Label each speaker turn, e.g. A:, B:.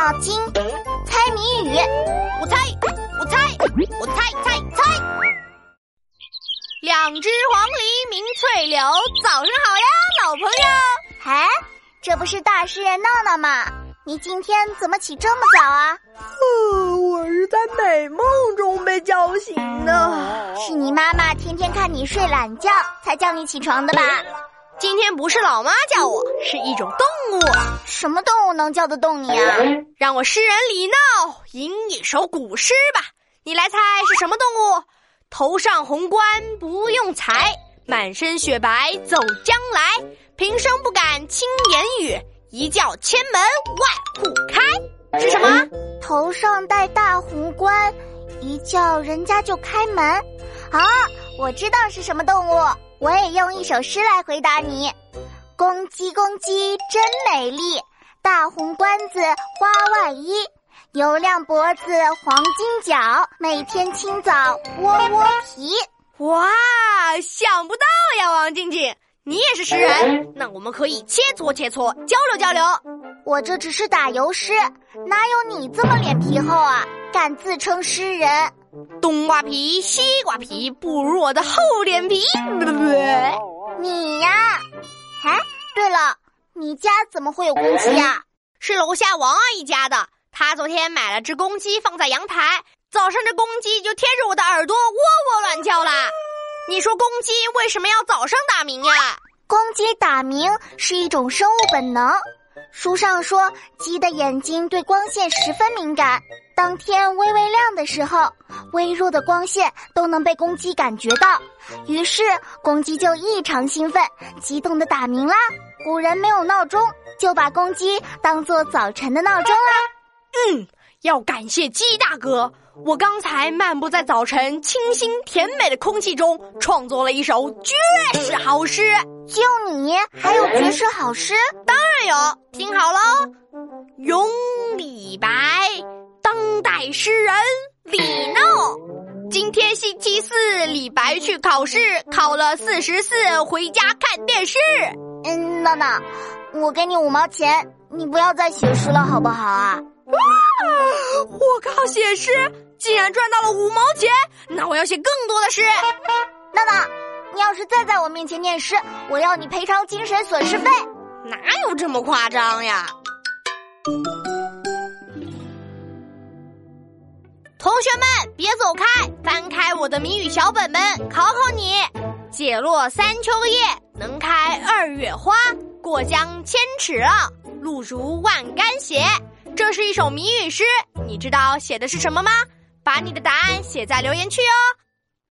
A: 脑筋，猜谜语。
B: 我猜，我猜，我猜猜猜。两只黄鹂鸣翠柳，早上好呀，老朋友。
A: 哎，这不是大诗人闹闹吗？你今天怎么起这么早啊？
C: 呃，我是在美梦中被叫醒的。
A: 是你妈妈天天看你睡懒觉，才叫你起床的吧？
B: 今天不是老妈叫我，是一种动物。
A: 什么动物能叫得动你啊？
B: 让我诗人李闹吟一首古诗吧。你来猜是什么动物？头上红冠不用裁，满身雪白走将来。平生不敢轻言语，一叫千门万户开。是什么？
A: 头上戴大红冠，一叫人家就开门。啊，我知道是什么动物。我也用一首诗来回答你：公鸡公鸡真美丽，大红冠子花外衣，油亮脖子黄金脚，每天清早窝窝啼。
B: 哇，想不到呀，王静静，你也是诗人，那我们可以切磋切磋，交流交流。
A: 我这只是打油诗，哪有你这么脸皮厚啊？敢自称诗人？
B: 冬瓜皮，西瓜皮，不如我的厚脸皮。
A: 你呀，哎，对了，你家怎么会有公鸡呀？
B: 是楼下王阿姨家的，她昨天买了只公鸡放在阳台，早上这公鸡就贴着我的耳朵喔喔乱叫啦。你说公鸡为什么要早上打鸣呀？
A: 公鸡打鸣是一种生物本能。书上说，鸡的眼睛对光线十分敏感。当天微微亮的时候，微弱的光线都能被公鸡感觉到，于是公鸡就异常兴奋，激动地打鸣啦。古人没有闹钟，就把公鸡当做早晨的闹钟啦。
B: 嗯，要感谢鸡大哥，我刚才漫步在早晨清新甜美的空气中，创作了一首绝世好诗。
A: 就你还有绝世好诗？
B: 当然有，听好喽，咏李白。当代诗人李闹，今天星期四，李白去考试，考了四十四，回家看电视。
A: 嗯，闹闹，我给你五毛钱，你不要再写诗了，好不好啊？
B: 哇！我靠，写诗竟然赚到了五毛钱，那我要写更多的诗。
A: 娜娜，你要是再在我面前念诗，我要你赔偿精神损失费。
B: 哪有这么夸张呀？同学们，别走开！翻开我的谜语小本本，考考你：解落三秋叶，能开二月花。过江千尺浪，路如万竿斜。这是一首谜语诗，你知道写的是什么吗？把你的答案写在留言区哦。